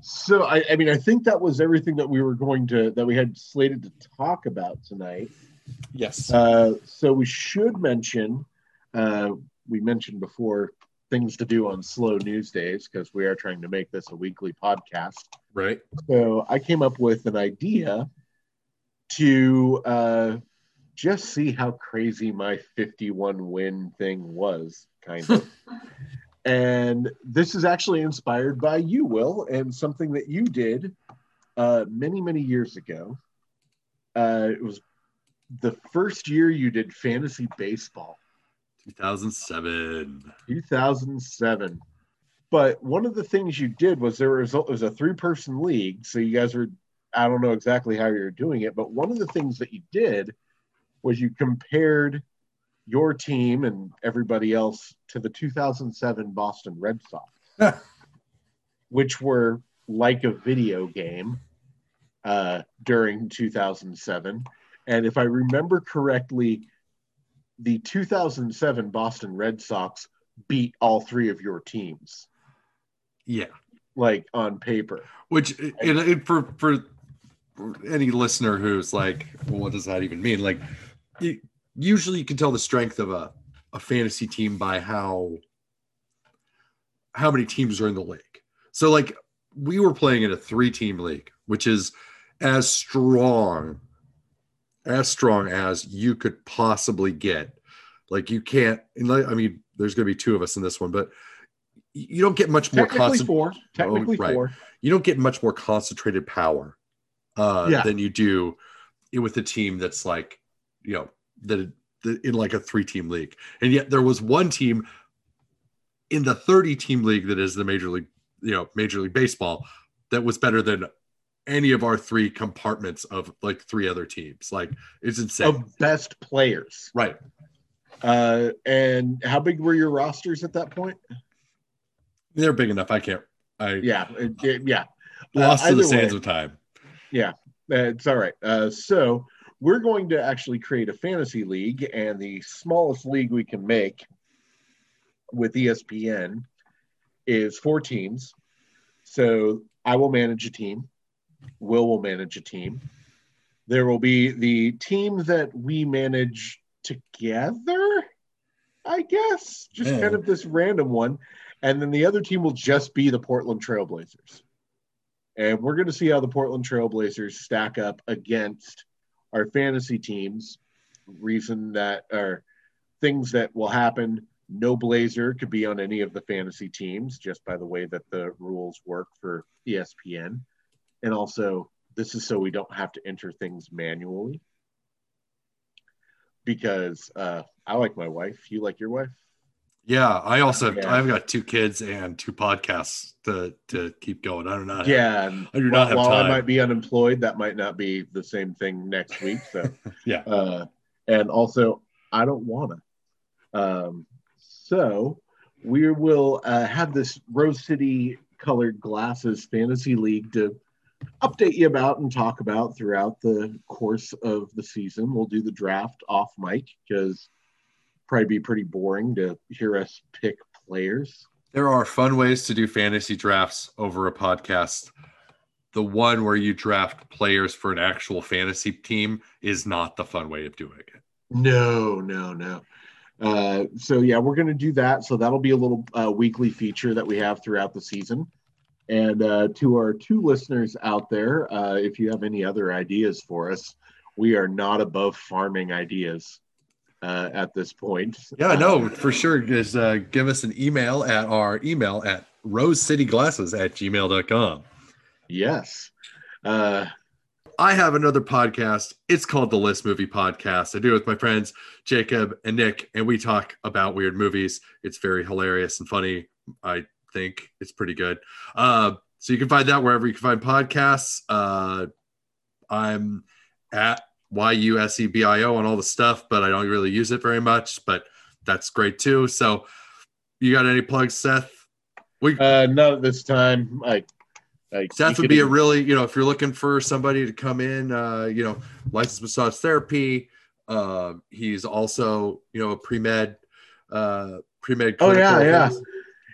so I, I mean, I think that was everything that we were going to that we had slated to talk about tonight. yes. Uh, so we should mention, uh, we mentioned before things to do on slow news days because we are trying to make this a weekly podcast. right. So I came up with an idea to uh, just see how crazy my 51 win thing was, kind of. and this is actually inspired by you, Will, and something that you did uh, many, many years ago. Uh, it was the first year you did fantasy baseball. 2007. 2007. But one of the things you did was there was, it was a three person league. So you guys were, I don't know exactly how you're doing it, but one of the things that you did was you compared your team and everybody else to the 2007 Boston Red Sox, which were like a video game uh, during 2007. And if I remember correctly, the 2007 Boston Red Sox beat all three of your teams, Yeah. like on paper. Which, and, and for for any listener who's like, well, what does that even mean? Like, you, usually you can tell the strength of a a fantasy team by how how many teams are in the league. So, like, we were playing in a three team league, which is as strong as strong as you could possibly get. Like, you can't. I mean, there's going to be two of us in this one, but you don't get much more Technically concent- four. Oh, Technically right. four. you don't get much more concentrated power uh, Yeah. than you do with a team that's like, you know, that that in like a three team league. And yet there was one team in the 30 team league that is the major league, you know, major league baseball that was better than any of our three compartments of like three other teams. Like it's insane. Of best players. right. Uh, and how big were your rosters at that point? They're big enough. I can't, I Yeah. it- it- yeah. lost Uh, to the sands way. of time. Uh, it's all right. Uh, so we're going to actually create a fantasy league, and the smallest league we can make with ESPN is four teams. So I will manage a team. Will will manage a team. There will be the team that we manage together, I guess, just Yeah. kind of this random one. And then the other team will just be the Portland Trailblazers. And we're going to see how the Portland Trailblazers stack up against our fantasy teams. Reason that are things that will happen. No Blazer could be on any of the fantasy teams just by the way that the rules work for ESPN. And also, this is so we don't have to enter things manually. Because uh, I like my wife. You like your wife? Yeah, I also Yeah. I've got two kids and two podcasts to to keep going. I don't know. Yeah. I do while, not have while I might be unemployed, that might not be the same thing next week. So Yeah. Uh, and also, I don't wanna. Um, so we will uh, have this Rose City colored glasses fantasy league to update you about and talk about throughout the course of the season. We'll do the draft off mic because probably be pretty boring to hear us pick players. There are fun ways to do fantasy drafts over a podcast. The one where you draft players for an actual fantasy team is not the fun way of doing it. No, no, no. Uh, so yeah, we're going to do that. So that'll be a little uh, weekly feature that we have throughout the season. And uh, to our two listeners out there, uh, if you have any other ideas for us, we are not above farming ideas uh, at this point. Yeah, Uh, no, for sure. Just uh, give us an email at our email at rosecityglasses at gmail.com. yes. Uh, I have another podcast. It's called the List Movie Podcast. I do it with my friends Jacob and Nick, and we talk about weird movies. It's very hilarious and funny. I think it's pretty good. Uh, so you can find that wherever you can find podcasts. Uh, I'm at YUSEBIO on all the stuff, but I don't really use it very much. But that's great too. So you got any plugs, Seth? We uh, not this time. Like, like Seth would be a really, you know, if you're looking for somebody to come in, uh, you know, licensed massage therapy. Uh, he's also, you know, a pre med, uh, pre med. Oh, yeah, yeah.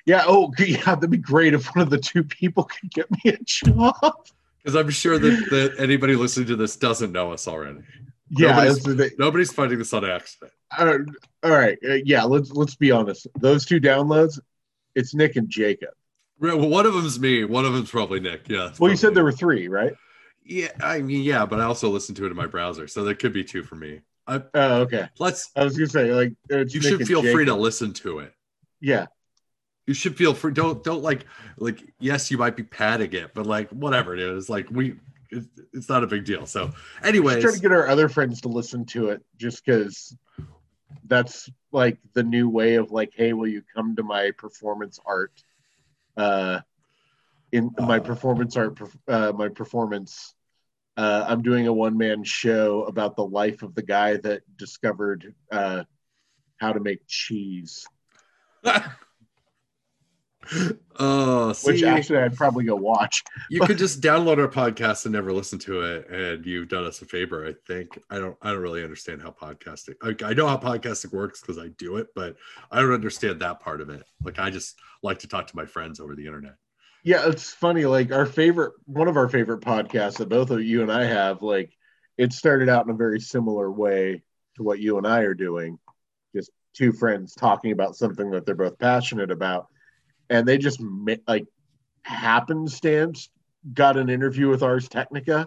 Yeah. Oh, yeah. That'd be great if one of the two people could get me a job. Because I'm sure that, that anybody listening to this doesn't know us already. Yeah. Nobody's- the. Nobody's finding this on accident. Uh, all right. Uh, yeah. Let's let's be honest. Those two downloads, it's Nick and Jacob. Right, Well, one of them's me. One of them's probably Nick. Yeah. Well, you said there were three, right? Yeah. I mean, yeah, but I also listen to it in my browser, so there could be two for me. I, Oh, okay. let's. I was gonna say like You Nick should feel free to listen to it. Yeah. You should feel free don't don't like like yes you might be padding it but like whatever it is like we it's, it's not a big deal so should try to get our other friends to listen to it, just because that's like the new way of like, hey, will you come to my performance art? Uh, in my Uh. performance art, uh, my performance. Uh, I'm doing a one man show about the life of the guy that discovered uh, how to make cheese. oh Which actually I'd probably go watch. you could just download our podcast and never listen to it and you've done us a favor i think i don't i don't really understand how podcasting i, I know how podcasting works because i do it but i don't understand that part of it like i just like to talk to my friends over the internet Yeah, it's funny. Like our favorite, one of our favorite podcasts that both of you and I have, like it started out in a very similar way to what you and I are doing. Just two friends talking about something that they're both passionate about, and they just like happenstance got an interview with Ars Technica.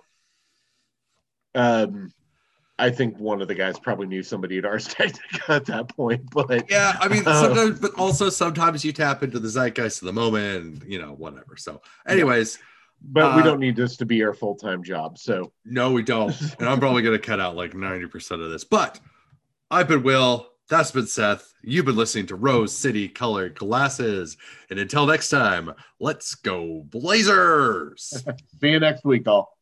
Um, I think one of the guys probably knew somebody at Ars Technica at that point, but yeah i mean Uh, sometimes but also sometimes you tap into the zeitgeist of the moment and you know whatever so anyways but we Uh, don't need this to be our full time job. So No, we don't. And I'm probably going to cut out like 90% of this. But I've been Will. That's been Seth. You've been listening to Rose City Colored Glasses. And until next time, let's go Blazers. see you next week, all.